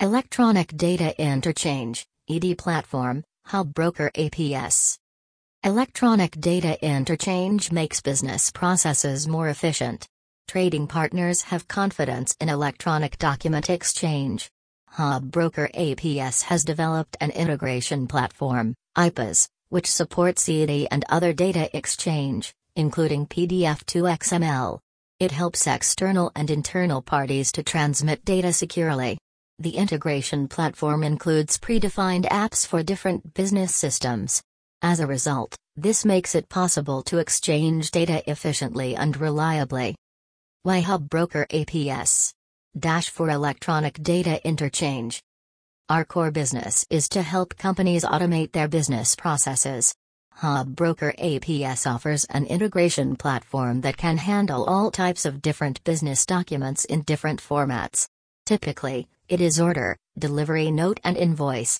Electronic Data Interchange, EDI Platform, HubBroker ApS. Electronic data interchange makes business processes more efficient. Trading partners have confidence in electronic document exchange. HubBroker ApS has developed an integration platform, iPaaS, which supports EDI and other data exchange, including PDF to XML. It helps external and internal parties to transmit data securely. The integration platform includes predefined apps for different business systems. As a result, this makes it possible to exchange data efficiently and reliably. Why HubBroker ApS Dash for Electronic Data Interchange. Our core business is to help companies automate their business processes. HubBroker ApS offers an integration platform that can handle all types of different business documents in different formats. Typically, it is order, delivery note, and invoice.